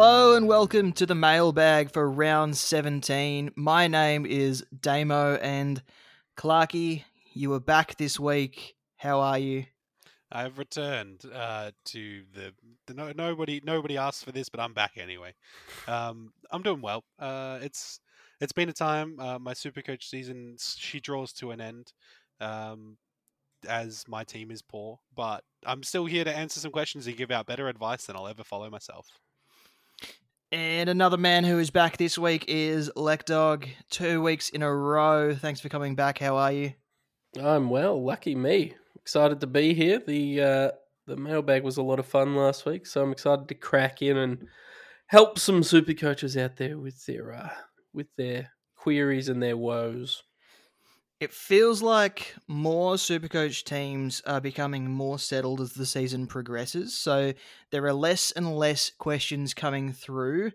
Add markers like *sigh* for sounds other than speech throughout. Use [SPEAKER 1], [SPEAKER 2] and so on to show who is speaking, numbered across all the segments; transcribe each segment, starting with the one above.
[SPEAKER 1] Hello and welcome to the mailbag for round 17. My name is Damo and Clarky, you are back this week. How are you?
[SPEAKER 2] I've returned uh, to the, the no, nobody nobody asked for this, but I'm back anyway. Um, I'm doing well. Uh, it's it's been a time. Uh, my Supercoach season she draws to an end, um, as my team is poor. But I'm still here to answer some questions and give out better advice than I'll ever follow myself.
[SPEAKER 1] And another man who is back this week is Lekdog. Two weeks in a row. Thanks for coming back. How are you?
[SPEAKER 3] I'm well. Lucky me excited to be here. The uh, the mailbag was a lot of fun last week, so I'm excited to crack in and help some super coaches out there with their uh, with their queries and their woes.
[SPEAKER 1] It feels like more Supercoach teams are becoming more settled as the season progresses. So there are less and less questions coming through.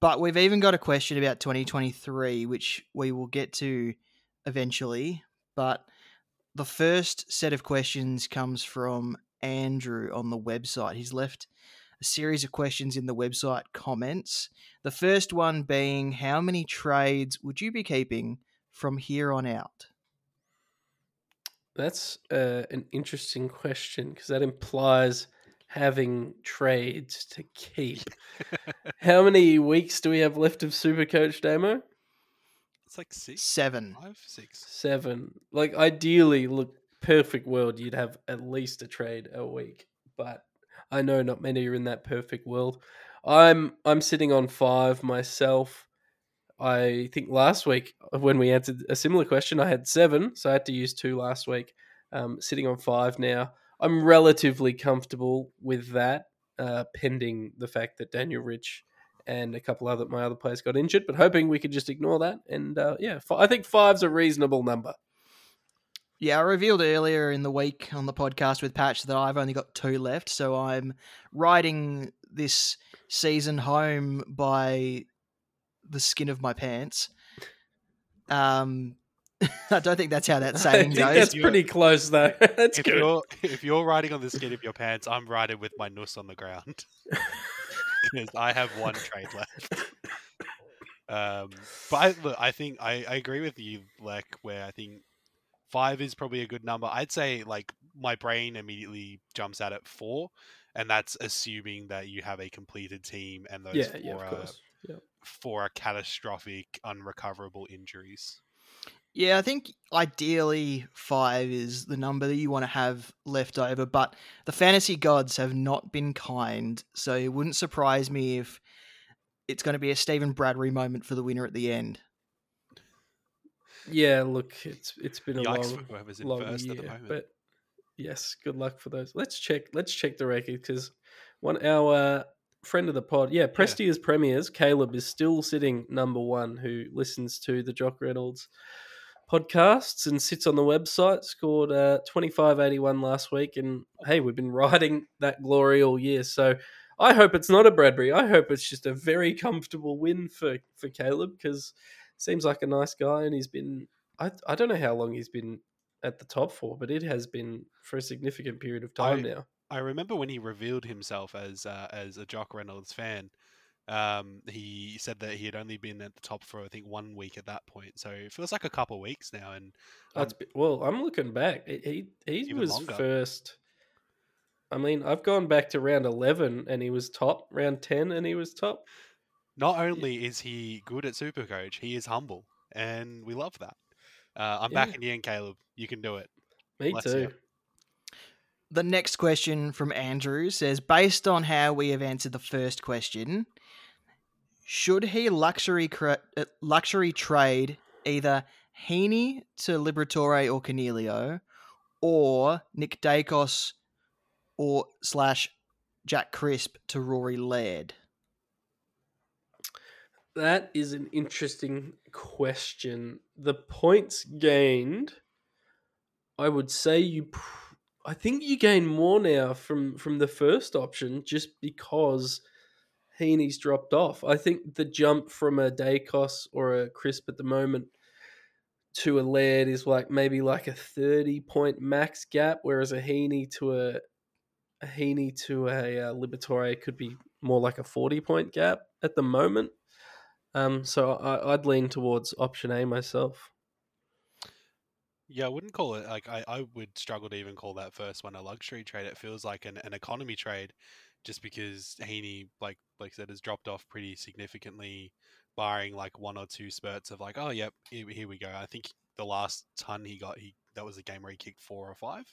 [SPEAKER 1] But we've even got a question about 2023, which we will get to eventually. But the first set of questions comes from Andrew on the website. He's left a series of questions in the website comments. The first one being How many trades would you be keeping from here on out?
[SPEAKER 3] That's uh, an interesting question because that implies having trades to keep. *laughs* How many weeks do we have left of Supercoach Damo?
[SPEAKER 2] It's like six,
[SPEAKER 1] seven,
[SPEAKER 2] five, six,
[SPEAKER 3] seven. Like ideally, look, perfect world, you'd have at least a trade a week. But I know not many are in that perfect world. I'm I'm sitting on five myself. I think last week when we answered a similar question, I had seven, so I had to use two last week. Um, sitting on five now. I'm relatively comfortable with that, uh, pending the fact that Daniel Rich and a couple other my other players got injured, but hoping we could just ignore that. And uh, yeah, I think five's a reasonable number.
[SPEAKER 1] Yeah, I revealed earlier in the week on the podcast with Patch that I've only got two left, so I'm riding this season home by the skin of my pants. Um, *laughs* I don't think that's how that *laughs* saying goes.
[SPEAKER 3] That's pretty close, though. *laughs* that's
[SPEAKER 2] if
[SPEAKER 3] good.
[SPEAKER 2] You're, if you're riding on the skin of your pants, I'm riding with my nuss on the ground because I have one trade left. Um, but I, look, I think I, I agree with you, like where I think five is probably a good number. I'd say like my brain immediately jumps out at four, and that's assuming that you have a completed team and those
[SPEAKER 3] yeah,
[SPEAKER 2] four,
[SPEAKER 3] yeah, of
[SPEAKER 2] are,
[SPEAKER 3] course. Yeah.
[SPEAKER 2] four are catastrophic, unrecoverable injuries.
[SPEAKER 1] Yeah, I think ideally five is the number that you want to have left over, but the fantasy gods have not been kind, so it wouldn't surprise me if it's going to be a Stephen Bradbury moment for the winner at the end.
[SPEAKER 3] Yeah, look, it's it's been a
[SPEAKER 2] Yikes
[SPEAKER 3] long,
[SPEAKER 2] whoever's in
[SPEAKER 3] long
[SPEAKER 2] first
[SPEAKER 3] year,
[SPEAKER 2] at the moment.
[SPEAKER 3] but yes, good luck for those. Let's check. Let's check the record because one our uh, friend of the pod, yeah, Prestia's premiers, Caleb is still sitting number one. Who listens to the Jock Reynolds podcasts and sits on the website. Scored uh, twenty five eighty one last week, and hey, we've been *laughs* riding that glory all year. So I hope it's not a Bradbury. I hope it's just a very comfortable win for for Caleb because seems like a nice guy, and he's been. I I don't know how long he's been at the top for, but it has been for a significant period of time
[SPEAKER 2] I-
[SPEAKER 3] now.
[SPEAKER 2] I remember when he revealed himself as uh, as a Jock Reynolds fan. Um, he said that he had only been at the top for I think one week at that point, so it feels like a couple of weeks now. And
[SPEAKER 3] That's well, I'm looking back. He he, was
[SPEAKER 2] longer.
[SPEAKER 3] first. I mean, I've gone back to round eleven, and he was top. Round ten, and he was top.
[SPEAKER 2] not only is he good at Supercoach, he is humble, and we love that. Uh, I'm back
[SPEAKER 3] Yeah.
[SPEAKER 2] in the end, Caleb. You can do it.
[SPEAKER 3] Me
[SPEAKER 2] Bless
[SPEAKER 3] too.
[SPEAKER 2] you.
[SPEAKER 1] The next question from Andrew says Based on how we have answered the first question, should he luxury uh, luxury trade either Heaney to Liberatore or Coniglio, or Nick Daicos or slash Jack Crisp to Rory Laird?
[SPEAKER 3] That is an interesting question. The points gained, I would say you. I think you gain more now from from the first option, just because Heaney's dropped off. I think the jump from a Daicos or a Crisp at the moment to a Laird is like maybe like a thirty point max gap, whereas a Heaney to a a Heaney to a uh, Liberatore could be more like a 40 point gap at the moment. Um, so I, I'd lean towards option A myself.
[SPEAKER 2] Yeah, I wouldn't call it like I, I would struggle to even call that first one a luxury trade. It feels like an, an economy trade just because Heaney, like like I said, has dropped off pretty significantly, barring like one or two spurts of like, oh yep, here, here we go. I think the last ton he got, he that was a game where he kicked four or five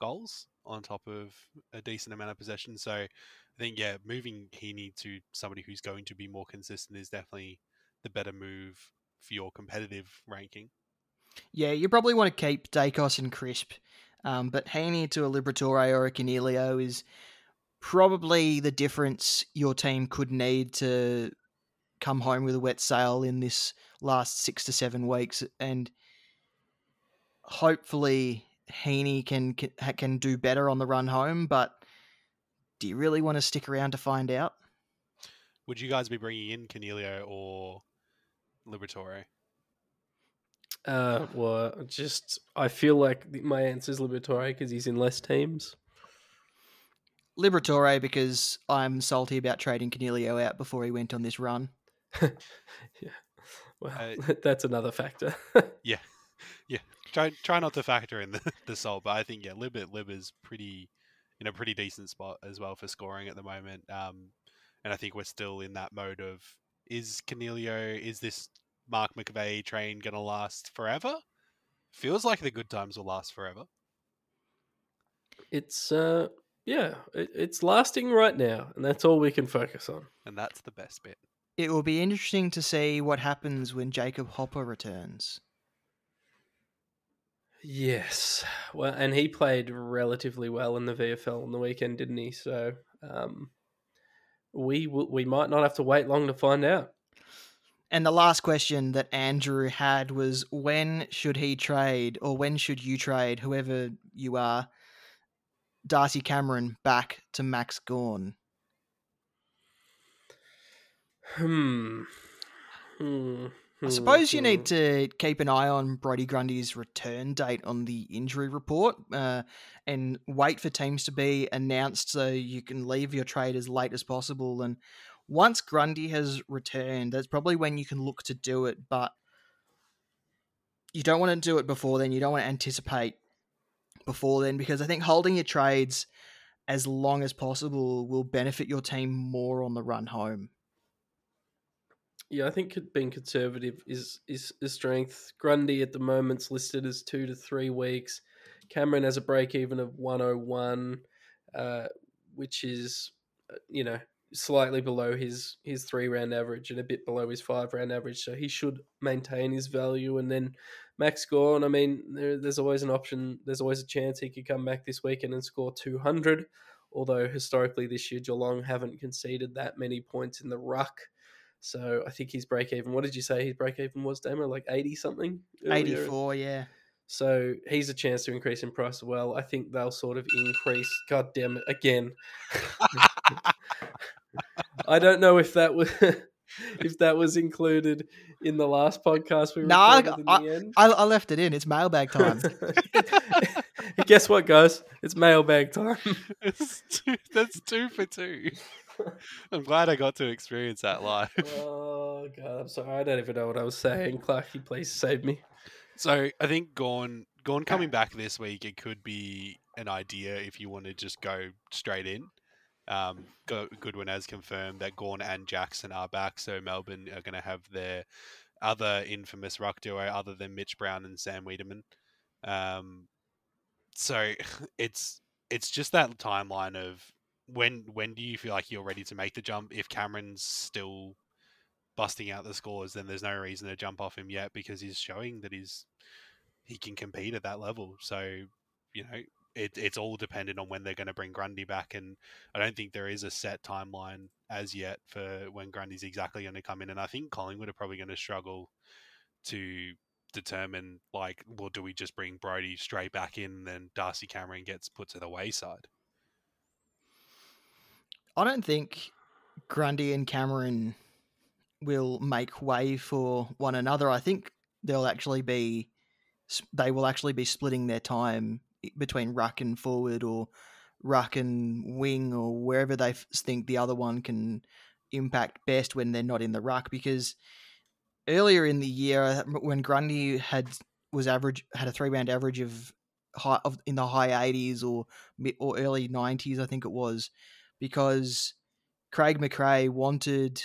[SPEAKER 2] goals on top of a decent amount of possession. So I think yeah, moving Heaney to somebody who's going to be more consistent is definitely the better move for your competitive ranking.
[SPEAKER 1] Yeah, you probably want to keep Daicos and Crisp, um, but Heaney to a Liberatore or a Coniglio is probably the difference your team could need to come home with a wet sail in this last six to seven weeks, and hopefully Heaney can can, do better on the run home. But do you really want to stick around to find out?
[SPEAKER 2] Would you guys be bringing in Coniglio or Liberatore?
[SPEAKER 3] Uh, well, just I feel like my answer is Liberatore because he's in less teams.
[SPEAKER 1] Liberatore because I'm salty about trading Coniglio out before he went on this run. *laughs*
[SPEAKER 3] yeah, well, uh, *laughs* that's another factor. *laughs*
[SPEAKER 2] yeah, yeah. Try try not to factor in the the salt, but I think yeah, Lib Lib is pretty in a pretty decent spot as well for scoring at the moment. Um, and I think we're still in that mode of is Coniglio is this Mark McVeigh train going to last forever? Feels like the good times will last forever.
[SPEAKER 3] It's uh yeah, it, it's lasting right now, and that's all we can focus on.
[SPEAKER 2] And that's the best bit.
[SPEAKER 1] It will be interesting to see what happens when Jacob Hopper returns.
[SPEAKER 3] Yes, well, and he played relatively well in the VFL on the weekend, didn't he? So um, we we might not have to wait long to find out.
[SPEAKER 1] And the last question that Andrew had was when should he trade or when should you trade, whoever you are, Darcy Cameron back to Max Gawn?
[SPEAKER 3] Hmm.
[SPEAKER 1] Hmm. I suppose you need hmm. to keep an eye on Brody Grundy's return date on the injury report uh, and wait for teams to be announced so you can leave your trade as late as possible. And once Grundy has returned, that's probably when you can look to do it. But you don't want to do it before then. You don't want to anticipate before then because I think holding your trades as long as possible will benefit your team more on the run home.
[SPEAKER 3] Yeah, I think being conservative is is a strength. Grundy at the moment's listed as two to three weeks. Cameron has a break even of 101, uh, which is, uh, you know, slightly below his his three round average and a bit below his five round average. So he should maintain his value. And then Max Gawn, I mean, there, there's always an option. There's always a chance he could come back this weekend and score 200. Although historically this year Geelong haven't conceded that many points in the ruck. So I think his break even. What did you say his break even was, Damo? Like eighty something.
[SPEAKER 1] Eighty four, yeah.
[SPEAKER 3] So he's a chance to increase in price as well. I think they'll sort of increase. God damn it! Again, *laughs* *laughs* I don't know if that was *laughs* if that was included in the last podcast we
[SPEAKER 1] no, I, I, I, left it in. It's mailbag time. *laughs*
[SPEAKER 3] Guess what, guys? It's mailbag time. *laughs*
[SPEAKER 2] It's two, that's two for two. I'm glad I got to experience that live.
[SPEAKER 3] Oh god, I'm sorry. I don't even know what I was saying. Clarky, please save me.
[SPEAKER 2] So I think Gorn Gawn coming back this week, it could be an idea if you want to just go straight in. Um, Goodwin has confirmed that Gawn and Jackson are back, so Melbourne are going to have their other infamous ruck duo other than Mitch Brown and Sam Weideman. Um, so *laughs* it's it's just that timeline of when when do you feel like you're ready to make the jump? If Cameron's still busting out the scores, then there's no reason to jump off him yet because he's showing that he's he can compete at that level. So you know it, it's all dependent on when they're going to bring Grundy back, and I don't think there is a set timeline as yet for when Grundy's exactly going to come in. And I think Collingwood are probably going to struggle to determine like, well, do we just bring Brody straight back in, and then Darcy Cameron gets put to the wayside?
[SPEAKER 1] I don't think Grundy and Cameron will make way for one another. I think they'll actually be they will actually be splitting their time between ruck and forward or ruck and wing or wherever they think the other one can impact best when they're not in the ruck because earlier in the year when Grundy had was average had a three round average of high of in the high 80s or or early 90s I think it was because Craig McRae wanted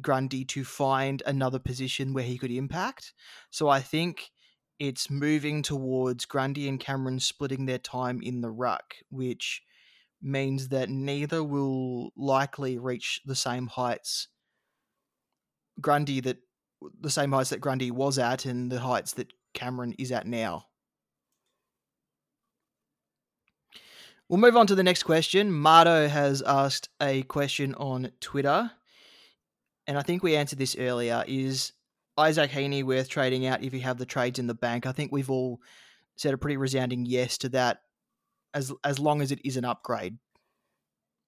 [SPEAKER 1] Grundy to find another position where he could impact. So I think it's moving towards Grundy and Cameron splitting their time in the ruck, which means that neither will likely reach the same heights Grundy that the same heights that Grundy was at and the heights that Cameron is at now. We'll move on to the next question. Mardo has asked a question on Twitter, and I think we answered this earlier. Is Isaac Heaney worth trading out if you have the trades in the bank? I think we've all said a pretty resounding yes to that, as as long as it is an upgrade.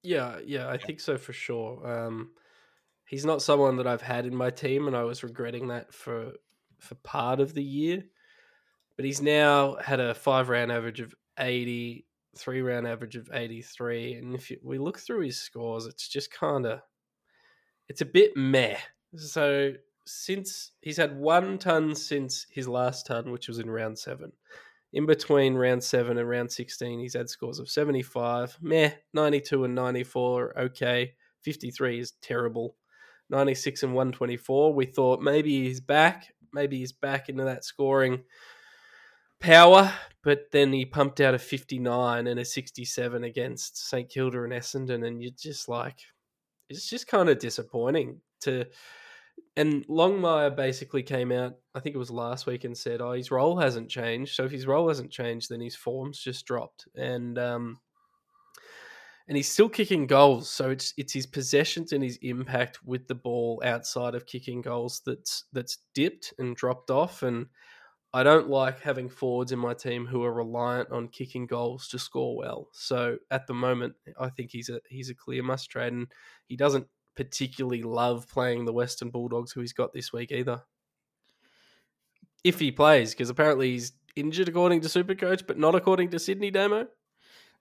[SPEAKER 3] Yeah, yeah, I think so for sure. Um, he's not someone that I've had in my team, and I was regretting that for for part of the year. But he's now had a five round average of eighty three round average of 83. And if you, we look through his scores, it's just kind of, it's a bit meh. So since he's had one ton since his last ton, which was in round seven. In between round seven and round 16, he's had scores of 75, meh, 92 and 94, okay. 53 is terrible. 96 and 124, we thought maybe he's back. Maybe he's back into that scoring power, but then he pumped out a 59 and a 67 against St Kilda and Essendon, and you're just like, it's just kind of disappointing to. And Longmire basically came out, I think it was last week, and said, "Oh, his role hasn't changed. So if his role hasn't changed, then his form's just dropped." And um, and he's still kicking goals. So it's it's his possessions and his impact with the ball outside of kicking goals that's that's dipped and dropped off. And I don't like having forwards in my team who are reliant on kicking goals to score well. So at the moment, I think he's a he's a clear must trade, and he doesn't particularly love playing the Western Bulldogs, who he's got this week either. If he plays, because apparently he's injured according to Supercoach, but not according to Sydney Damo.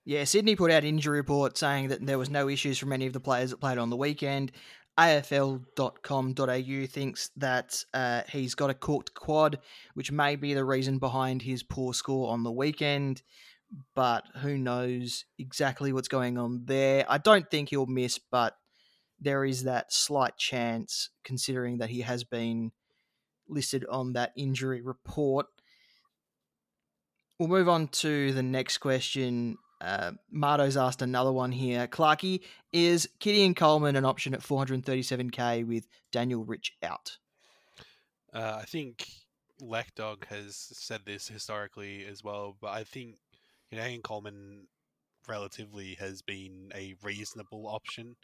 [SPEAKER 1] Yeah, Sydney put out injury report saying that there was no issues from any of the players that played on the weekend. AFL.com.au thinks that uh, he's got a corked quad, which may be the reason behind his poor score on the weekend. But who knows exactly what's going on there? I don't think he'll miss, but there is that slight chance, considering that he has been listed on that injury report. We'll move on to the next question uh, Mardo's asked another one here. Clarky, is Keidean Coleman an option at 437k with Daniel Rich out?
[SPEAKER 2] Uh, I think Dog has said this historically as well, but I think you Coleman relatively has been a reasonable option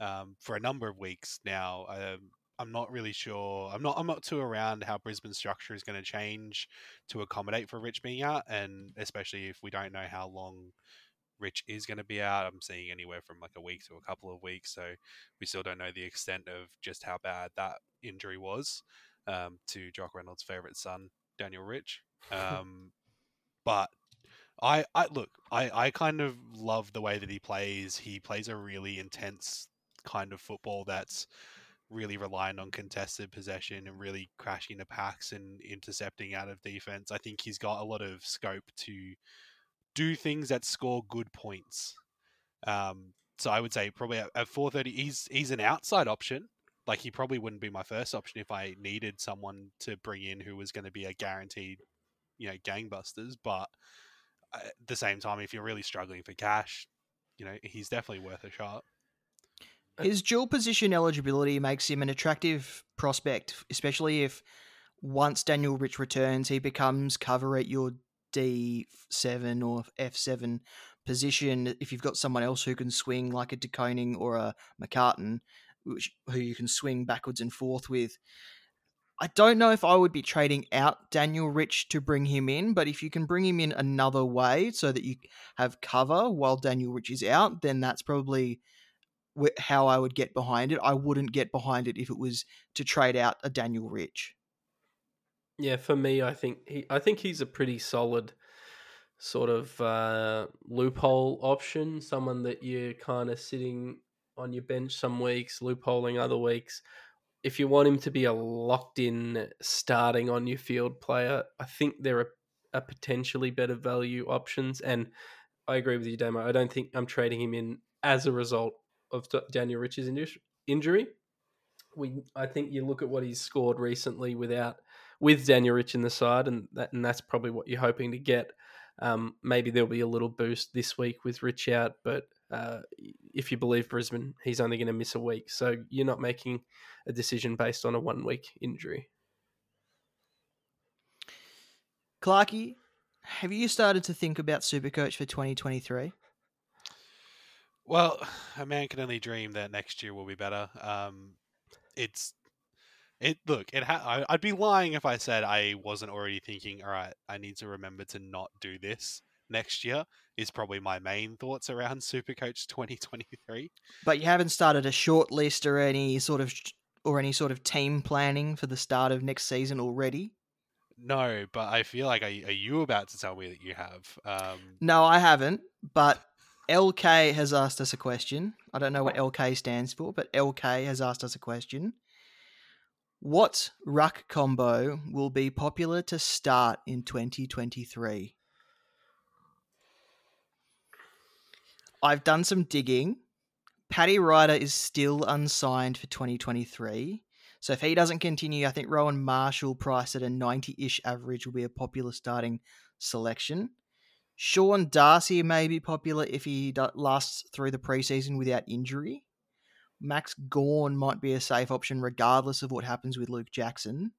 [SPEAKER 2] um, for a number of weeks now. Um, I'm not really sure. I'm not. I'm not too around how Brisbane's structure is going to change to accommodate for Rich being out, and especially if we don't know how long Rich is going to be out. I'm seeing anywhere from like a week to a couple of weeks, so we still don't know the extent of just how bad that injury was um, to Jock Reynolds' favorite son, Daniel Rich. *laughs* Um, but I, I look, I, I kind of love the way that he plays. He plays a really intense kind of football that's really reliant on contested possession and really crashing the packs and intercepting out of defense. I think he's got a lot of scope to do things that score good points. Um, so I would say probably at, at 4:30, he's he's an outside option. Like he probably wouldn't be my first option if I needed someone to bring in who was going to be a guaranteed, you know, gangbusters. But at the same time, if you're really struggling for cash, you know, he's definitely worth a shot.
[SPEAKER 1] His dual position eligibility makes him an attractive prospect, especially if once Daniel Rich returns, he becomes cover at your D7 or F7 position. If you've got someone else who can swing like a De Koning or a McCartin, which, who you can swing backwards and forth with. I don't know if I would be trading out Daniel Rich to bring him in, but if you can bring him in another way so that you have cover while Daniel Rich is out, then that's probably how I would get behind it. I wouldn't get behind it if it was to trade out a Daniel Rich.
[SPEAKER 3] Yeah, for me, I think he, I think he's a pretty solid sort of uh, loophole option, someone that you're kind of sitting on your bench some weeks, loopholing other weeks. If you want him to be a locked in starting on your field player, I think there are, are potentially better value options. And I agree with you, Damo. I don't think I'm trading him in as a result of Daniel Rich's injury. We, I think you look at what he's scored recently without with Daniel Rich in the side, and that, and that's probably what you're hoping to get. Um, maybe there'll be a little boost this week with Rich out, but uh, if you believe Brisbane, he's only going to miss a week. So you're not making a decision based on a one week injury.
[SPEAKER 1] Clarky, have you started to think about Supercoach for 2023?
[SPEAKER 2] Well, *sighs* a man can only dream that next year will be better. Um, it's it. Look, it. Ha- I, would be lying if I said I wasn't already thinking. All right, I need to remember to not do this next year. Is probably my main thoughts around *laughs* Supercoach 2023.
[SPEAKER 1] But you haven't started a short list or any sort of or any sort of team planning for the start of next season already.
[SPEAKER 2] No, but I feel like are, are you about to tell me that you have? Um...
[SPEAKER 1] No, I haven't. But LK has asked us a question. I don't know what LK stands for, but LK has asked us a question. What ruck combo will be popular to start in 2023? I've done some digging. Paddy Ryder is still unsigned for 2023. So if he doesn't continue, I think Rowan Marshall, priced at a 90 ish average, will be a popular starting selection. Sean Darcy may be popular if he lasts through the preseason without injury. Max Gawn might be a safe option regardless of what happens with Luke Jackson.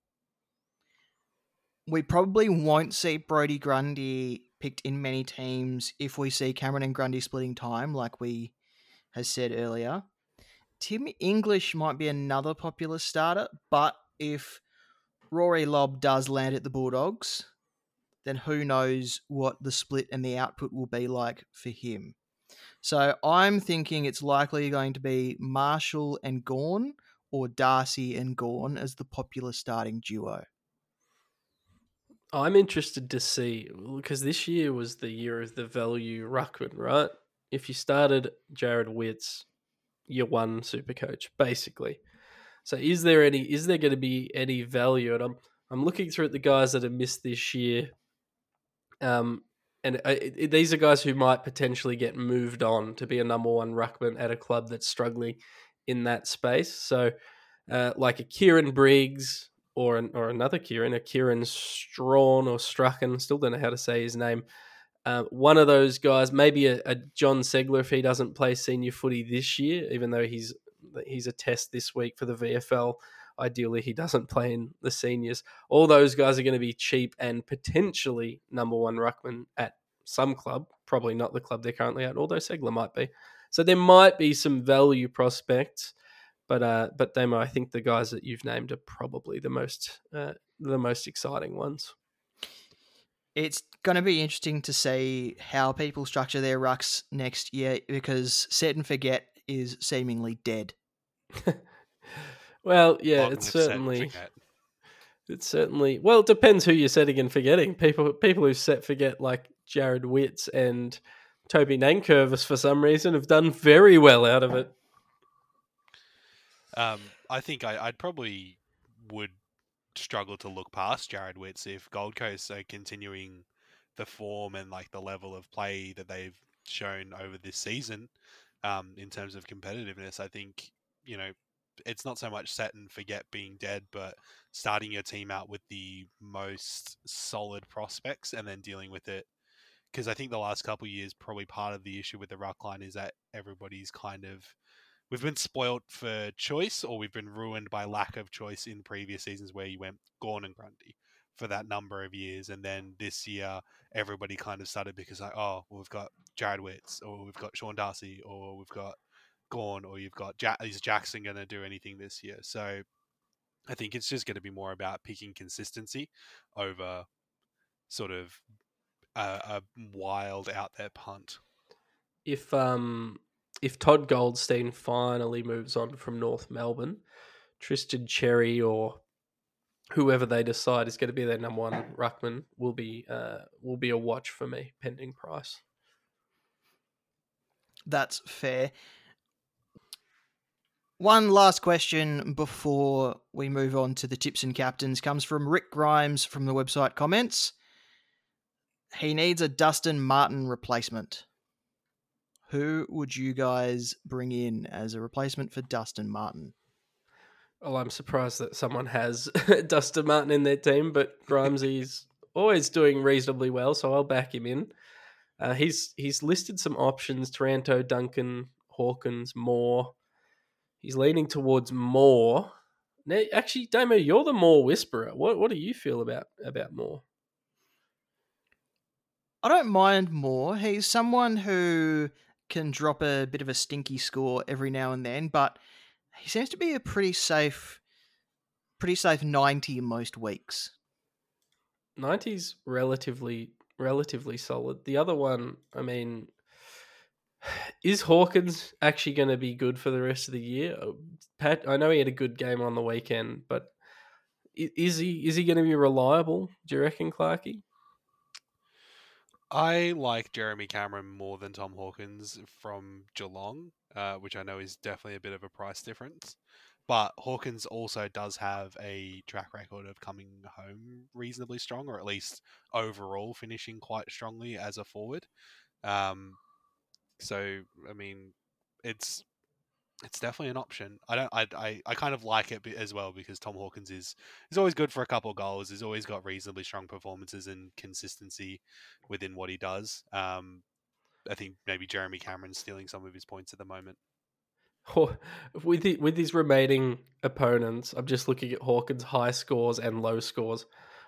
[SPEAKER 1] We probably won't see Brody Grundy picked in many teams if we see Cameron and Grundy splitting time, like we has said earlier. Tim English might be another popular starter, but if Rory Lobb does land at the Bulldogs, then who knows what the split and the output will be like for him. So I'm thinking it's likely going to be Marshall and Gawn or Darcy and Gawn as the popular starting duo.
[SPEAKER 3] I'm interested to see because this year was the year of the value ruckman, right? If you started Jarrod Witts, you won super coach, basically. So is there any is there going to be any value? And I'm I'm looking through at the guys that have missed this year um, and uh, it, these are guys who might potentially get moved on to be a number one ruckman at a club that's struggling in that space. So, uh, like a Kieran Briggs or an, or another Kieran, a Kieran Strawn or Strachan, still don't know how to say his name. Uh, one of those guys, maybe a, a, John Segler if he doesn't play senior footy this year, even though he's he's a test this week for the VFL. Ideally, he doesn't play in the seniors. All those guys are going to be cheap and potentially number one ruckman at some club. Probably not the club they're currently at, although Segler might be. So there might be some value prospects, but uh, but they, I think the guys that you've named are probably the most uh, the most exciting ones.
[SPEAKER 1] It's going to be interesting to see how people structure their rucks next year because set and forget is seemingly dead. *laughs*
[SPEAKER 3] Well, yeah, it's certainly it's certainly well. It depends who you're setting and forgetting. People people who set forget like Jarrod Witts and Toby Nankervis for some reason have done very well out of it.
[SPEAKER 2] Um, I think I, would probably would struggle to look past Jarrod Witts if Gold Coast are continuing the form and like the level of play that they've shown over this season. Um, in terms of competitiveness, I think you know it's not so much set and forget being dead, but starting your team out with the most solid prospects and then dealing with it. Because I think the last couple years, probably part of the issue with the ruck line is that everybody's kind of we've been spoiled for choice, or we've been ruined by lack of choice in previous seasons where you went Gawn and Grundy for that number of years, and then this year everybody kind of started because like, oh, well, we've got Jarrod Witts, or we've got Sean Darcy, or we've got Gawn or you've got ja- is Jackson going to do anything this year? So I think it's just going to be more about picking consistency over sort of a, a wild out there punt.
[SPEAKER 3] If um if Todd Goldstein finally moves on from North Melbourne, Tristan Xerri or whoever they decide is going to be their number one ruckman will be uh, will be a watch for me, pending price.
[SPEAKER 1] That's fair. One last question before we move on to the tips and captains comes from Rick Grimes from the website comments. He needs a Dustin Martin replacement. Who would you guys bring in as a replacement for Dustin Martin?
[SPEAKER 3] Well, I'm surprised that someone has *laughs* Dustin Martin in their team, but Grimesy's *laughs* always doing reasonably well, so I'll back him in. Uh, he's he's listed some options: Taranto, Duncan, Hawkins, Moore. He's leaning towards Moore. Now, actually, Damo, you're the Moore whisperer. What what do you feel about about Moore?
[SPEAKER 1] I don't mind Moore. He's someone who can drop a bit of a stinky score every now and then, but he seems to be a pretty safe, pretty safe ninety most weeks.
[SPEAKER 3] 90's relatively relatively solid. The other one, I mean, is Hawkins actually going to be good for the rest of the year? Uh, Pat, I know he had a good game on the weekend, but is he is he going to be reliable? Do you reckon, Clarky?
[SPEAKER 2] I like Jeremy Cameron more than Tom Hawkins from Geelong, uh, which I know is definitely a bit of a price difference. But Hawkins also does have a track record of coming home reasonably strong, or at least overall finishing quite strongly as a forward. Um, so, I mean, it's it's definitely an option. I don't. I, I, I kind of like it as well because Tom Hawkins is is always good for a couple goals. He's always got reasonably strong performances and consistency within what he does. Um, I think maybe Jeremy Cameron's stealing some of his points at the moment.
[SPEAKER 3] with the, with his remaining opponents, I'm just looking at Hawkins' high scores and low scores.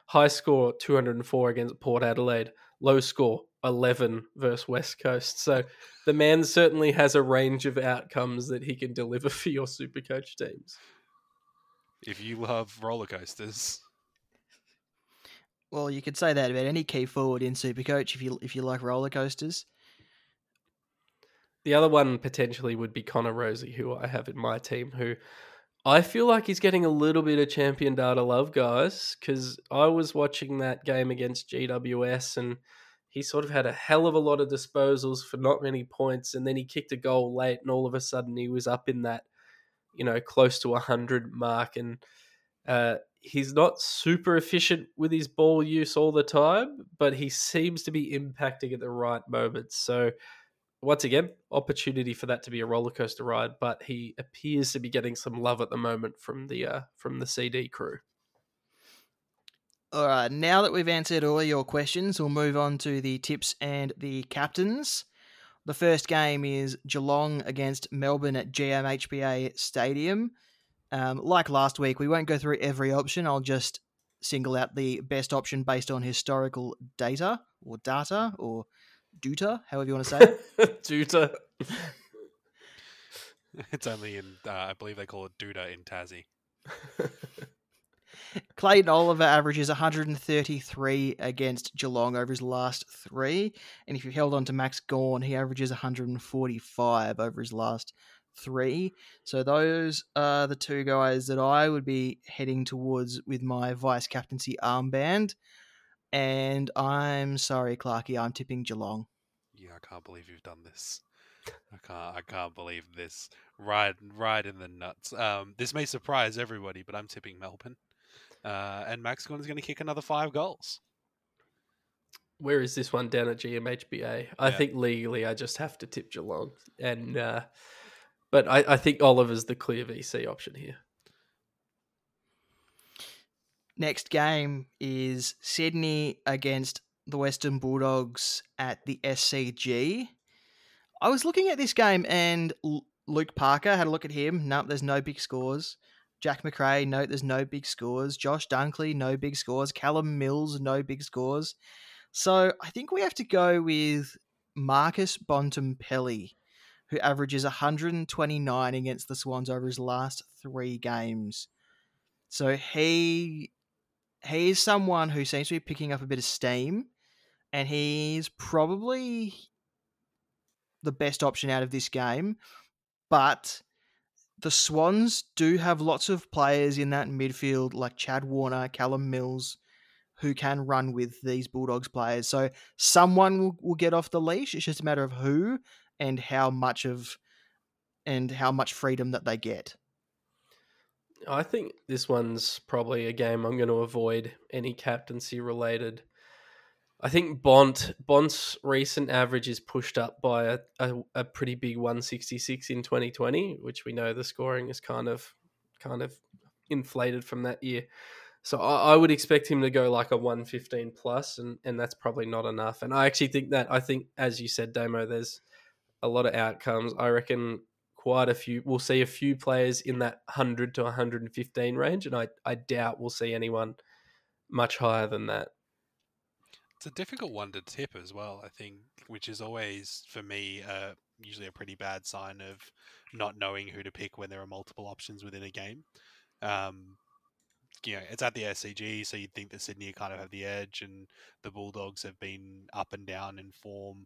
[SPEAKER 3] High score 204 against Port Adelaide. Low score 11 versus West Coast. So the man certainly has a range of outcomes that he can deliver *laughs* for your super coach teams.
[SPEAKER 2] If you love roller coasters.
[SPEAKER 1] Well, you could say that about any key forward in Supercoach if you if you like roller coasters.
[SPEAKER 3] The other one potentially would be Connor Rozee, who I have in my team, who I feel like he's getting a little bit of champion data love, guys, because I was watching that game against GWS and he sort of had a hell of a lot of disposals for not many points, and then he kicked a goal late, and all of a sudden he was up in that, you know, close to a hundred mark, and uh, he's not super efficient with his ball use all the time, but he seems to be impacting at the right moments. So once again, opportunity for that to be a roller coaster ride, but he appears to be getting some love at the moment from the uh, from the CD crew.
[SPEAKER 1] All right, now that we've answered all your questions, we'll move on to the tips and the captains. The first game is Geelong against Melbourne at GMHBA Stadium. Um, like last week, we won't go through every option. I'll just single out the best option based on historical data or data or Duta, however you want to say
[SPEAKER 3] it. *laughs* Duta.
[SPEAKER 2] it's only in, uh, I believe they call it Duda in Tassie. *laughs*
[SPEAKER 1] Clayton Oliver averages 133 against Geelong over his last three. And if you held on to Max Gawn, he averages 145 over his last three. So those are the two guys that I would be heading towards with my vice captaincy armband. And I'm sorry, Clarky, I'm tipping Geelong.
[SPEAKER 2] Yeah, I can't believe you've done this. I can't. I can't believe this. Right, right in the nuts. Um, this may surprise everybody, but I'm tipping Melbourne, uh, and Max Gawn is going to kick another five goals.
[SPEAKER 3] Where is this one down at GMHBA? I think legally I just have to tip Geelong, and uh, but I, I think Oliver's the clear VC option here.
[SPEAKER 1] Next game is Sydney against the Western Bulldogs at the SCG. I was looking at this game and Luke Parker had a look at him. No, there's no big scores. Jack Macrae, no, there's no big scores. Josh Dunkley, no big scores. Callum Mills, no big scores. So I think we have to go with Marcus Bontempelli, who averages 129 against the Swans over his last three games. So he he is someone who seems to be picking up a bit of steam, and he's probably the best option out of this game. But the Swans do have lots of players in that midfield, like Chad Warner, Callum Mills, who can run with these Bulldogs players. So someone will, will get off the leash. It's just a matter of who and how much of and how much freedom that they get.
[SPEAKER 3] I think this one's probably a game I'm going to avoid any captaincy related. I think Bont Bont's recent average is pushed up by a, a, a, pretty big 166 in 2020, which we know the scoring is kind of kind of inflated from that year. So I, I would expect him to go like a 115 plus, and, and that's probably not enough. And I actually think that I think, as you said, Damo, there's a lot of outcomes. I reckon quite a few. We'll see a few players in that 100 to 115 range, and I, I doubt we'll see anyone much higher than that.
[SPEAKER 2] It's a difficult one to tip as well, I think, which is always, for me, uh, usually a pretty bad sign of not knowing who to pick when there are multiple options within a game. Um, you know, it's at the SCG, so you'd think that Sydney kind of have the edge, and the Bulldogs have been up and down in form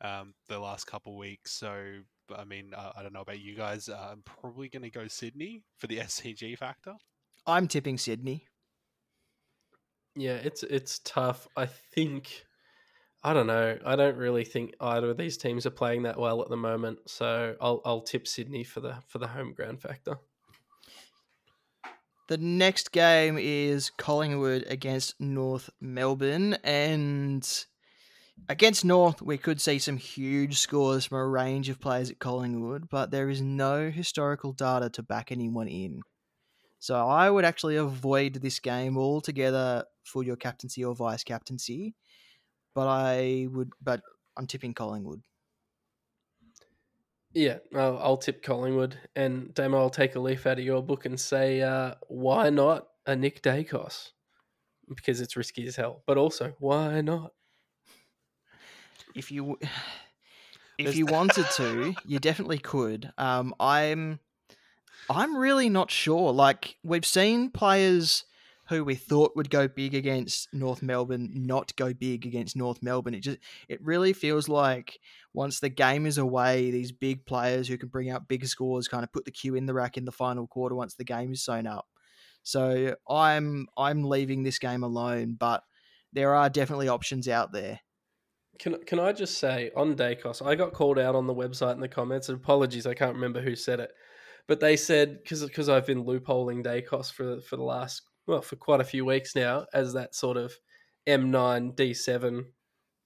[SPEAKER 2] um, the last couple weeks. So I mean, uh, I don't know about you guys. Uh, I'm probably going to go Sydney for the *laughs* SCG factor.
[SPEAKER 1] I'm tipping Sydney.
[SPEAKER 3] Yeah, it's it's tough. I think I don't know. I don't really think either of these teams are playing that well at the moment. So I'll I'll tip Sydney for the for the home ground factor.
[SPEAKER 1] The next game is Collingwood against North Melbourne, and Against North, we could see some huge scores from a range of players at Collingwood, but there is no historical data to back anyone in. So I would actually avoid this game altogether for your captaincy or vice captaincy. But I would, but I'm tipping Collingwood.
[SPEAKER 3] Yeah, I'll, I'll tip Collingwood, and Damo, I'll take a leaf out of your book and say, uh, why not a Nick Daicos? Because it's risky as hell, but also why not?
[SPEAKER 1] if you *sighs* if you *laughs* wanted to, you definitely could. Um, I'm I'm really not sure. Like we've seen players who we thought would go big against North Melbourne not go big against North Melbourne. It just it really feels like once the game is away, these big players who can bring out big scores kind of put the cue in the rack in the final quarter once the game is sewn up. So I'm I'm leaving this game alone, but there are definitely options out there.
[SPEAKER 3] Can can I just say on Daicos, I got called out on the website in the comments. Apologies, I can't remember who said it, but they said because because I've been loopholing Daicos for for the last well for quite a few weeks now as that sort of M9 D7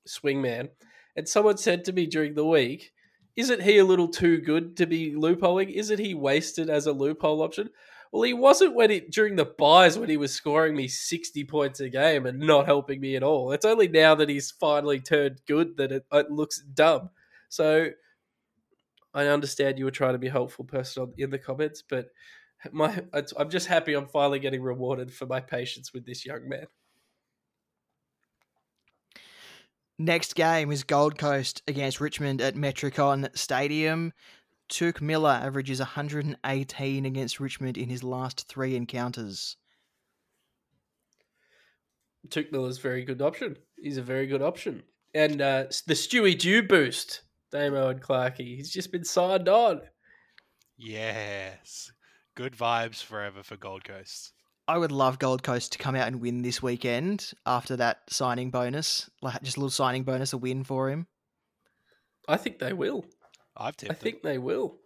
[SPEAKER 3] swingman, and someone said to me during the week, "Isn't he a little too good to be loopholing? Isn't he wasted as a loophole option?" Well, he wasn't when he during the buys when he was scoring me sixty points a game and not helping me at all. It's only now that he's finally turned good that it, it looks dumb. So I understand you were trying to be helpful person in the comments, but my I'm just happy I'm finally getting rewarded for my patience with this young man.
[SPEAKER 1] Next game is Gold Coast against Richmond at Metricon Stadium. Touk Miller averages 118 against Richmond in his last three encounters.
[SPEAKER 3] Touk Miller's a very good option. He's a very good option. And uh, the Stewie Dew boost, Damo and Clarkey, he's just been signed on.
[SPEAKER 2] Yes. Good vibes forever for Gold Coast.
[SPEAKER 1] I would love Gold Coast to come out and win this weekend after that signing bonus. Like just a little signing bonus, a win for him.
[SPEAKER 3] I think they will.
[SPEAKER 2] I've tipped.
[SPEAKER 3] I think they will.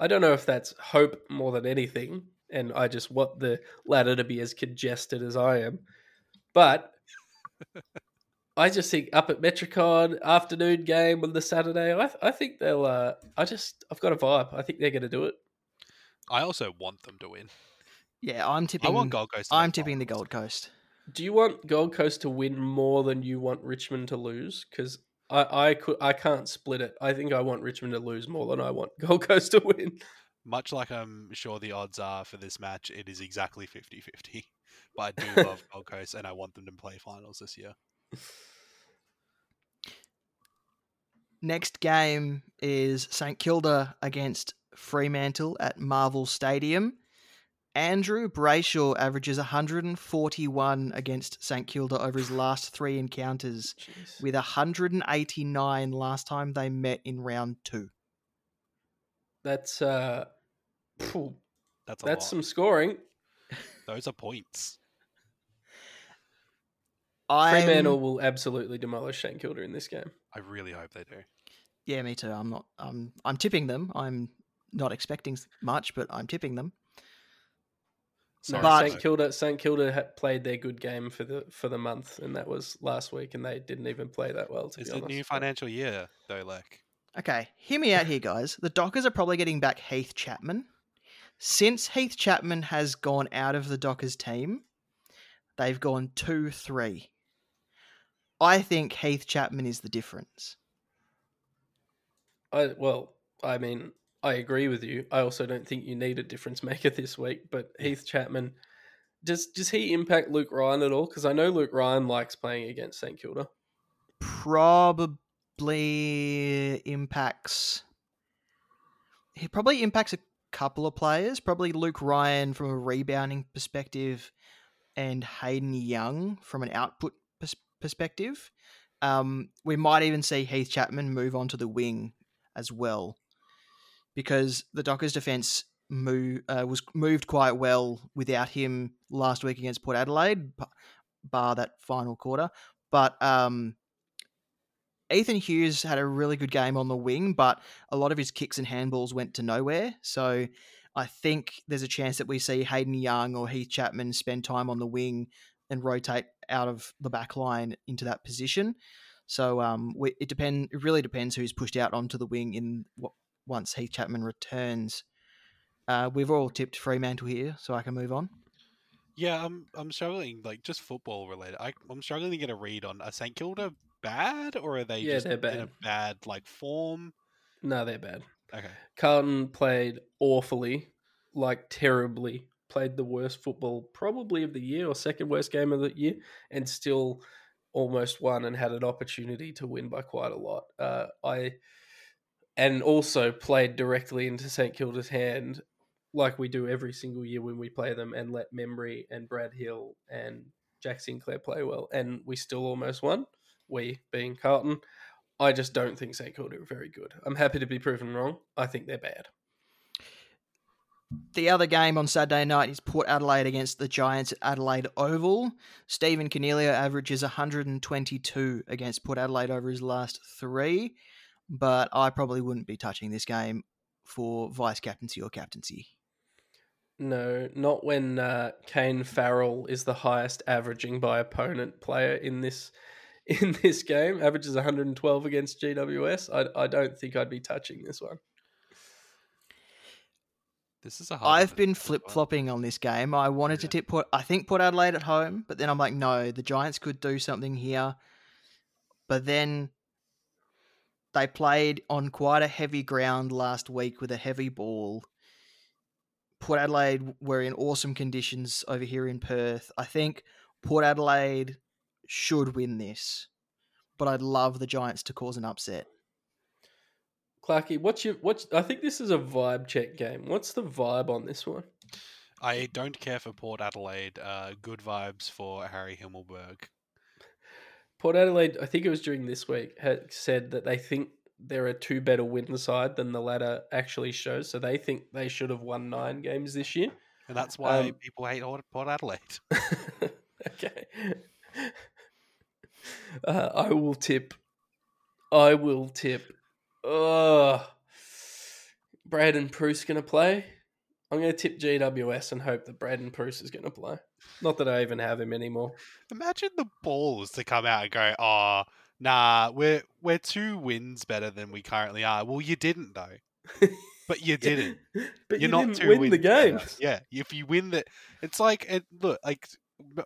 [SPEAKER 3] I don't know if that's hope more than anything, and I just want the ladder to be as congested as I am. But *laughs* I just think up at Metricon afternoon game on the Saturday, I, I think they'll. Uh, I just I've got a vibe. I think they're going to do it.
[SPEAKER 2] I also want them to win.
[SPEAKER 1] Yeah, I'm tipping.
[SPEAKER 2] I want Gold Coast.
[SPEAKER 1] I'm tipping the Gold Coast.
[SPEAKER 3] Do you want Gold Coast to win more than you want Richmond to lose? Because I, I could I can't split it. I think I want Richmond to lose more than I want *laughs* Gold Coast to win.
[SPEAKER 2] Much like I'm sure the odds are for this match, it is exactly 50-50. *laughs* But I do love Gold Coast and I want them to play finals this year.
[SPEAKER 1] Next game is St Kilda against Fremantle at Marvel Stadium. Andrew Brayshaw averages 141 against St Kilda over his last three encounters, Jeez. with 189 last time they met in round two.
[SPEAKER 3] That's uh, Phew,
[SPEAKER 2] That's a
[SPEAKER 3] that's
[SPEAKER 2] lot.
[SPEAKER 3] some scoring. *laughs*
[SPEAKER 2] Those are points.
[SPEAKER 1] I'm,
[SPEAKER 3] Fremantle will absolutely demolish St Kilda in this game.
[SPEAKER 2] I really hope they do.
[SPEAKER 1] Yeah, me too. I'm not. I'm. I'm tipping them. I'm not expecting much, but I'm tipping them.
[SPEAKER 2] Sorry,
[SPEAKER 3] No,
[SPEAKER 1] But-
[SPEAKER 3] St Kilda, St Kilda had played their good game for the for the month, and that was last week, and they didn't even play that well. To
[SPEAKER 2] It's
[SPEAKER 3] be
[SPEAKER 2] a new financial year, though. Like,
[SPEAKER 1] Okay, hear me out here, guys. The Dockers are probably getting back Heath Chapman. Since Heath Chapman has gone out of the Dockers team, they've gone 2 3. I think Heath Chapman is the difference.
[SPEAKER 3] I well, I mean, I agree with you. I also don't think you need a difference maker *laughs* this week. But Heath Chapman, does does he impact Luke Ryan at all? Because I know Luke Ryan likes playing against St Kilda.
[SPEAKER 1] Probably impacts. He probably impacts a couple of players. Probably Luke Ryan from a rebounding perspective, and Hayden Young from an output pers- perspective. Um, we might even see Heath Chapman move on to the wing as well, because the Dockers' defense move, uh, was moved quite well without him last week against Port Adelaide, bar that final quarter. But um, Ethan Hughes had a really good game on the wing, but a lot of his kicks and handballs went to nowhere. So I think there's a chance that we see Hayden Young or Heath Chapman spend time on the wing and rotate out of the back line into that position. So um, we, it depend. It really depends who's pushed out onto the wing in what once Heath Chapman returns. Uh, we've all tipped Fremantle here, so I can move on.
[SPEAKER 2] yeah, I'm I'm struggling. Like, just football related. I, I'm struggling to get a read on are St Kilda bad or are they
[SPEAKER 3] Yeah,
[SPEAKER 2] just
[SPEAKER 3] they're
[SPEAKER 2] in a
[SPEAKER 3] bad.
[SPEAKER 2] bad like form?
[SPEAKER 3] No, they're bad.
[SPEAKER 2] Okay,
[SPEAKER 3] Carlton played awfully, like terribly. Played the worst football probably of the year or second worst game of the year, and still almost won and had an opportunity to win by quite a lot. Uh, I and also played directly into St Kilda's hand, like we do every single year when we play them, and let Memory and Brad Hill and Jack Sinclair play well, and we still almost won. We being Carlton. I just don't think St Kilda are very good. I'm happy to be proven wrong. I think they're bad.
[SPEAKER 1] The other game on Saturday night is Port Adelaide against the Giants at Adelaide Oval. Stephen Coniglio averages 122 against Port Adelaide over his last three, but I probably wouldn't be touching this game for vice captaincy or captaincy.
[SPEAKER 3] No, not when uh, Kane Farrell is the highest averaging by opponent player in this *laughs* in this game. Averages 112 against GWS. I, I don't think I'd be touching this one.
[SPEAKER 2] this is a hard.
[SPEAKER 1] I've
[SPEAKER 2] one
[SPEAKER 1] been
[SPEAKER 2] pick as well.
[SPEAKER 1] flip flopping on this game. I wanted to tip Port. I think Port Adelaide at home, but then I'm like, no, the Giants could do something here. But then they played on quite a heavy ground last week with a heavy ball. Port Adelaide were in awesome conditions over here in Perth. I think Port Adelaide should win this, but I'd love the Giants to cause an upset.
[SPEAKER 3] Clarky, what's your what's? I think this is a vibe check game. What's the vibe on this one?
[SPEAKER 2] I don't care for Port Adelaide. Uh, good vibes for Harry Himmelberg.
[SPEAKER 3] Port Adelaide, I think it was during this week, had said that they think there are two better win side than the ladder actually shows. So they think they should have won nine games this year.
[SPEAKER 2] And that's why
[SPEAKER 3] Um,
[SPEAKER 2] people hate Port Adelaide. *laughs*
[SPEAKER 3] okay. Uh, I will tip. I will tip. Oh, Braden Bruce going to play. I'm going to tip GWS and hope that Braden Bruce is going to play. Not that I even have him anymore.
[SPEAKER 2] Imagine the balls to come out and go, "Oh, nah, we're we're two wins better than we currently are." Well, you didn't though, but *laughs* you didn't. *laughs*
[SPEAKER 3] but
[SPEAKER 2] You're
[SPEAKER 3] you
[SPEAKER 2] not
[SPEAKER 3] didn't win
[SPEAKER 2] wins
[SPEAKER 3] the games.
[SPEAKER 2] Yeah, if you win the, it's like it, look like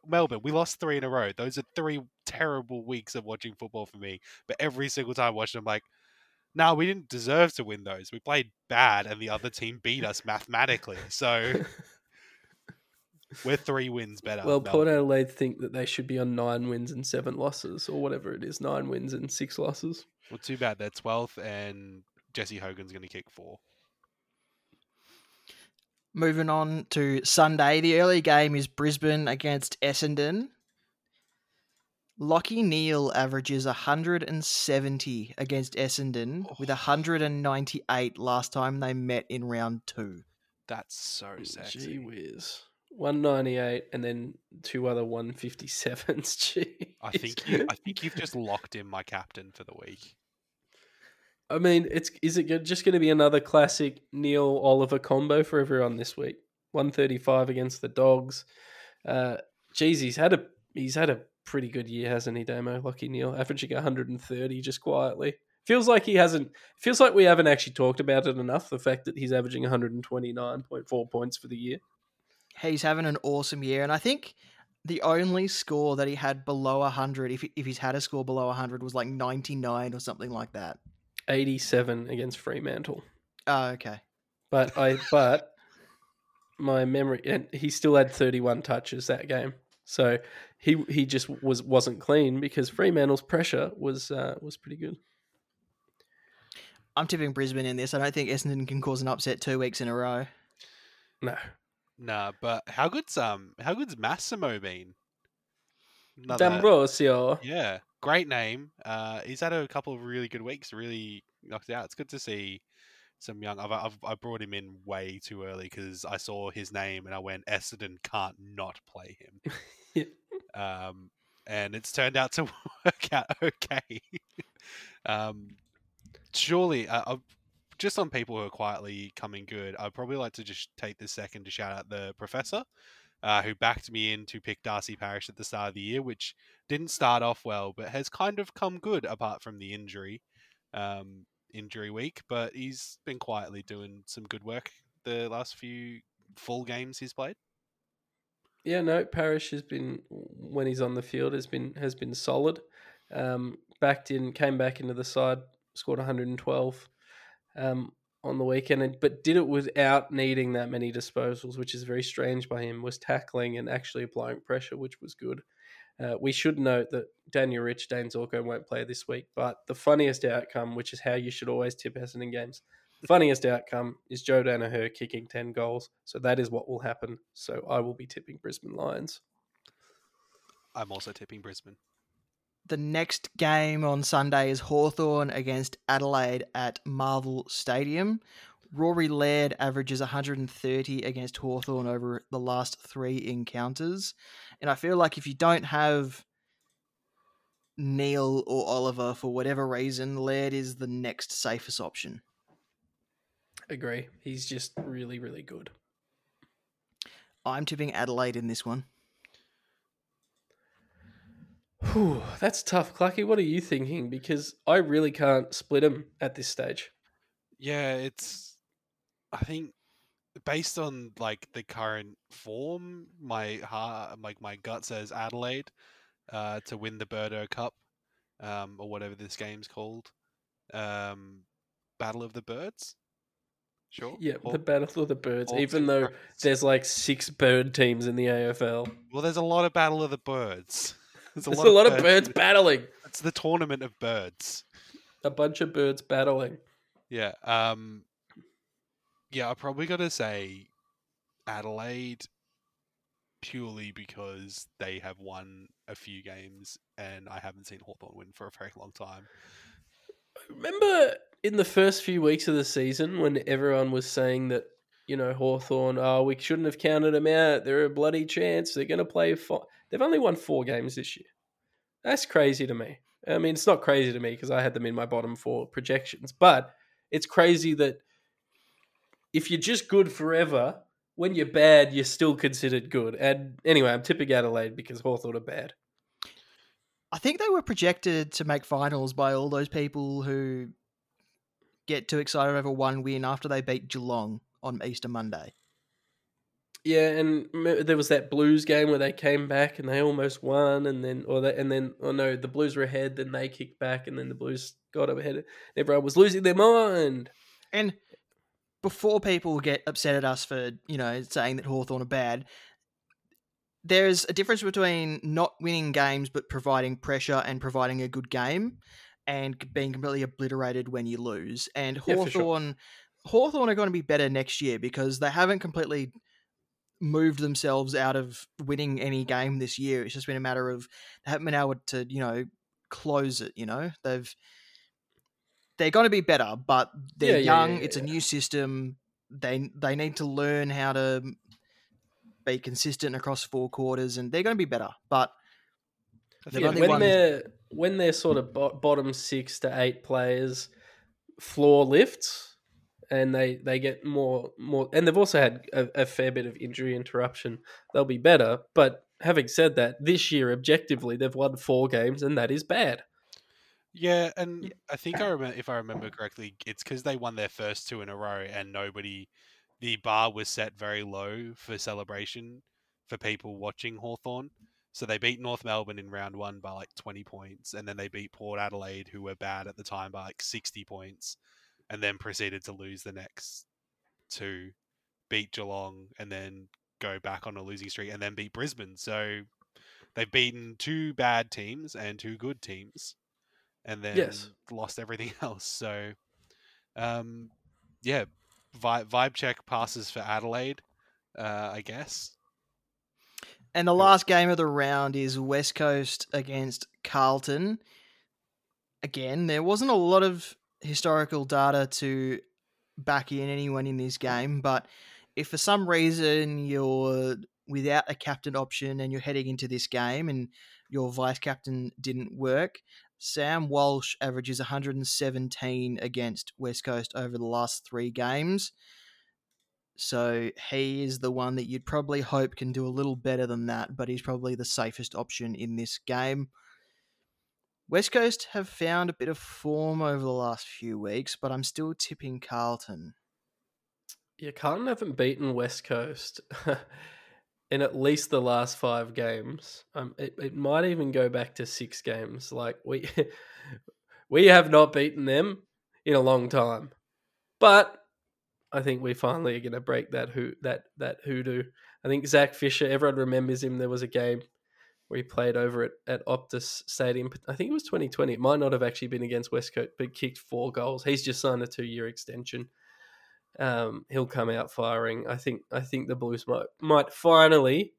[SPEAKER 2] Melbourne. We lost three in a row. Those are three terrible weeks of watching football for me. But every single time I watch them, I'm like, no, we didn't deserve to win those. We played bad, and the other team beat us mathematically. So *laughs* we're three wins better.
[SPEAKER 3] Well, Port Adelaide think that they should be on nine wins and seven losses, or whatever it is, nine wins and six losses.
[SPEAKER 2] Well, too bad. They're twelfth, and Jesse Hogan's going to kick four.
[SPEAKER 1] Moving on to Sunday, the early game is Brisbane against Essendon. Lachie Neale averages 170 against Essendon oh. with 198 last time they met in round two.
[SPEAKER 2] That's so sexy.
[SPEAKER 3] Gee whiz. 198 and then two other 157s. Gee. *laughs*
[SPEAKER 2] I think you, I think you've just locked in my captain for the week.
[SPEAKER 3] I mean, it's is it just going to be another classic Neale Oliver combo for everyone this week? 135 against the Dogs. Uh, geez, he's had a he's had a pretty good year, hasn't he, Damo? Lachie Neale, averaging 130 just quietly. Feels like he hasn't. Feels like we haven't actually talked about it enough. The fact that he's averaging 129.4 points for the year.
[SPEAKER 1] He's having an awesome year, and I think the only score that he had below 100, if, if he's had a score below 100, was like 99 or something like that.
[SPEAKER 3] 87 against Fremantle.
[SPEAKER 1] Oh, okay.
[SPEAKER 3] But I *laughs* but my memory and he still had 31 touches that game. So he he just was wasn't clean because Fremantle's pressure was uh, was pretty good.
[SPEAKER 1] I'm tipping Brisbane in this. I don't think Essendon can cause an upset two weeks in a row.
[SPEAKER 3] No.
[SPEAKER 2] Nah, but how good's um how good's Massimo been? Another-
[SPEAKER 3] D'Ambrosio.
[SPEAKER 2] Yeah, great name. Uh, he's had a couple of really good weeks. Really knocked it out. It's good to see some young. I've, I've I brought him in way too early because I saw his name and I went Essendon can't not play him.
[SPEAKER 3] Yeah. *laughs*
[SPEAKER 2] Um, and it's turned out to *laughs* work out okay. *laughs* um, surely, uh, just on people who are quietly coming good, I'd probably like to just take this second to shout out the professor. Uh, who backed me in to pick Darcy Parish at the start of the year, which didn't start off well, but has kind of come good apart from the injury, um, injury week. But he's been quietly doing some good work the last few full games he's played.
[SPEAKER 3] Yeah, no, Parish has been when he's on the field has been has been solid. Um, backed in, came back into the side, scored 112 um, on the weekend, but did it without needing that many disposals, which is very strange by him. Was tackling and actually applying pressure, which was good. Uh, we should note that Daniel Rich, Dane Zorko won't play this week, but the funniest outcome, which is how you should always tip Essendon games, the funniest outcome is Joe Daniher kicking 10 goals. So that is what will happen. So I will be tipping Brisbane Lions.
[SPEAKER 2] I'm also tipping Brisbane.
[SPEAKER 1] The next game on Sunday is Hawthorn against Adelaide at Marvel Stadium. Rory Laird averages 130 against Hawthorn over the last three encounters. And I feel like if you don't have Neale or Oliver for whatever reason, Laird is the next safest option.
[SPEAKER 3] Agree. He's just really, really good.
[SPEAKER 1] I'm tipping Adelaide in this one.
[SPEAKER 3] Whew, that's tough. Clucky, what are you thinking? Because I really can't split them at this stage.
[SPEAKER 2] Yeah, it's. I think based on like the current form, my heart, like my gut says Adelaide uh, to win the Birdo Cup, um, or whatever this game's called, um, Battle of the Birds. Sure.
[SPEAKER 3] Yeah, the Battle of the Birds, even though there's like six bird teams in the AFL.
[SPEAKER 2] well, there's a lot of Battle of the Birds. *laughs* There's
[SPEAKER 3] There's a lot of birds battling.
[SPEAKER 2] It's the tournament of birds.
[SPEAKER 3] A bunch of birds battling.
[SPEAKER 2] Yeah. Um Yeah, I probably gotta say Adelaide purely because they have won a few games and I haven't seen Hawthorn win for a very long time.
[SPEAKER 3] Remember in the first few weeks of the season when everyone was saying that, you know, Hawthorn, oh, we shouldn't have counted them out. They're a bloody chance. They're going to play. Four. They've only won four games this year. That's crazy to me. I mean, it's not crazy to me because I had them in my bottom four projections, but it's crazy that if you're just good forever, when you're bad, you're still considered good. And anyway, I'm tipping Adelaide because Hawthorn are bad.
[SPEAKER 1] I think they were projected to make finals by all those people who get too excited over one win after they beat Geelong on Easter Monday.
[SPEAKER 3] Yeah, and there was that Blues game where they came back and they almost won, and then or they, and then oh no, the Blues were ahead, then they kicked back, and then the Blues got ahead. Everyone was losing their mind.
[SPEAKER 1] And before people get upset at us for, you know, saying that Hawthorn are bad, there's a difference between not winning games but providing pressure and providing a good game and being completely obliterated when you lose. And
[SPEAKER 3] Yeah, for sure.
[SPEAKER 1] Hawthorn are going to be better next year because they haven't completely moved themselves out of winning any game this year. It's just been a matter of they haven't been able to, you know, close it, you know. They've they're going to be better, but they're
[SPEAKER 3] Yeah, yeah,
[SPEAKER 1] young.
[SPEAKER 3] yeah,
[SPEAKER 1] it's a new system. they they need to learn how to be consistent across four quarters, and they're going to be better. But
[SPEAKER 3] when
[SPEAKER 1] won-
[SPEAKER 3] they're when they're sort of bottom six to eight players, floor lifts, and they they get more more, and they've also had a, a fair bit of injury interruption. They'll be better, but having said that, this year objectively they've won four games, and that is bad.
[SPEAKER 2] Yeah, and I think I remember if I remember correctly, it's because they won their first two in a row, and nobody, the bar was set very low for celebration for people watching Hawthorn. So they beat North Melbourne in round one by like twenty points, and then they beat Port Adelaide, who were bad at the time, by like sixty points, and then proceeded to lose the next two, beat Geelong, and then go back on a losing streak, and then beat Brisbane. So they've beaten two bad teams and two good teams and then
[SPEAKER 3] Yes.
[SPEAKER 2] lost everything *laughs* else. So, um, yeah, vibe, vibe check passes for Adelaide, uh, I guess.
[SPEAKER 1] And the last game of the round is West Coast against Carlton. Again, there wasn't a lot of historical data to back in anyone in this mm. game, but if for some reason you're without a captain option and you're heading into this game and your vice captain didn't work, Sam Walsh averages 117 against West Coast over the last three games. So he is the one that you'd probably hope can do a little better than that, but he's probably the safest option in this game. West Coast have found a bit of form over the last few weeks, but I'm still tipping Carlton.
[SPEAKER 3] Yeah, Carlton haven't beaten West Coast *laughs* in at least the last five games. Um, it, it might even go back to six games. Like we *laughs* we have not beaten them in a long time, but I think we finally are going to break that who that that hoodoo. I think Zach Fisher. Everyone remembers him. There was a game he played over at, at Optus Stadium. I think it was 2020. It might not have actually been against West Coast, but kicked four goals. He's just signed a two year extension um, he'll come out firing. I think I think the Blues might might finally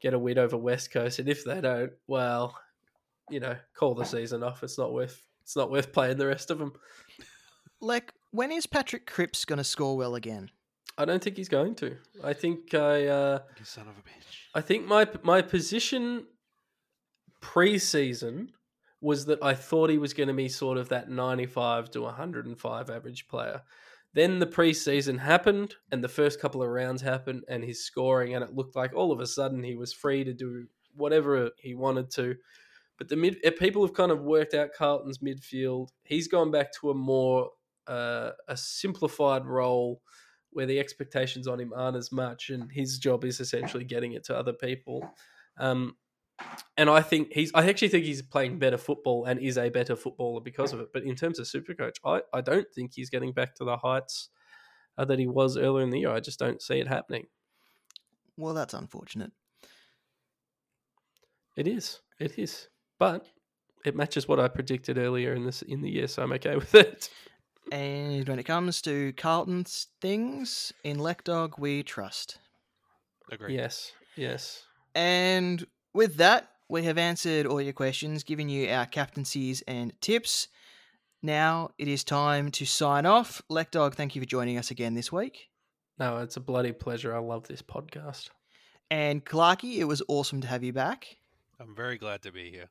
[SPEAKER 3] get a win over West Coast, and if they don't, well, you know, call the season off. It's not worth it's not worth playing the rest of them.
[SPEAKER 1] Like, when is Patrick Cripps going to score well again?
[SPEAKER 3] I don't think he's going to. I think I uh,
[SPEAKER 2] You son of a bitch.
[SPEAKER 3] I think my my position pre-season was that I thought he was going to be sort of that 95 to 105 average player. Then the preseason happened, and the first couple of rounds happened, and his scoring, and it looked like all of a sudden he was free to do whatever he wanted to. But the mid eh, people have kind of worked out Carlton's midfield. He's gone back to a more uh, a simplified role where the expectations on him aren't as much, and his job is essentially getting it to other people. Um, and I think he's. I actually think he's playing better football and is a better footballer because of it. But in terms of Supercoach, I, I don't think he's getting back to the heights uh, that he was earlier in the year. I just don't see it happening.
[SPEAKER 1] Well, that's unfortunate.
[SPEAKER 3] It is. It is. But it matches what I predicted earlier in this in the year, so I'm okay *laughs* with it.
[SPEAKER 1] And when it comes to Carlton's things, in Lekdog we trust.
[SPEAKER 2] Agree.
[SPEAKER 3] Yes. Yes.
[SPEAKER 1] And with that, we have answered all your questions, given you our captaincies and tips. Now it is time to sign off. Lekdog, thank you for joining us again this week.
[SPEAKER 3] No, it's a bloody pleasure. I love this podcast.
[SPEAKER 1] And Clarky, it was awesome to have you back.
[SPEAKER 2] I'm very glad to be here.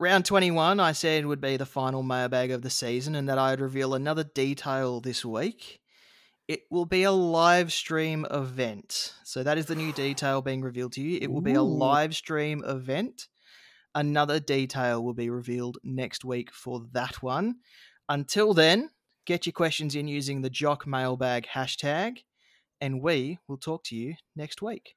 [SPEAKER 1] Round 21, I said, would be the final mailbag of the season and that I'd reveal another detail this week. It will be a live stream event. So that is the new detail being revealed to you. It will be a live stream event. Another detail will be revealed next week for that one. Until then, get your questions in using the Jock Mailbag hashtag, and we will talk to you next week.